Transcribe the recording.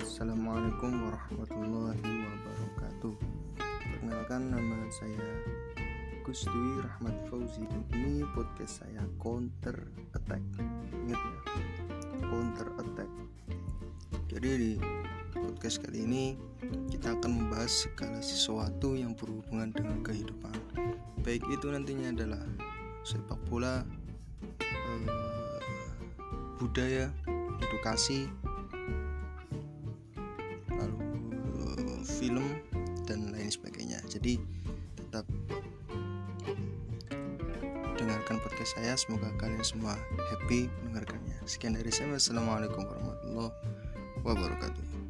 Assalamualaikum warahmatullahi wabarakatuh. Perkenalkan nama saya Gus Dwi Rahmat Fauzi. Ini podcast saya Counter Attack. Ingat ya Counter Attack. Jadi di podcast kali ini Kita akan membahas segala sesuatu yang berhubungan dengan kehidupan. Baik itu nantinya adalah sepak bola eh, Budaya Edukasi film dan lain sebagainya. Jadi tetap dengarkan podcast saya. Semoga kalian semua happy mendengarkannya. Sekian dari saya. Wassalamualaikum warahmatullahi wabarakatuh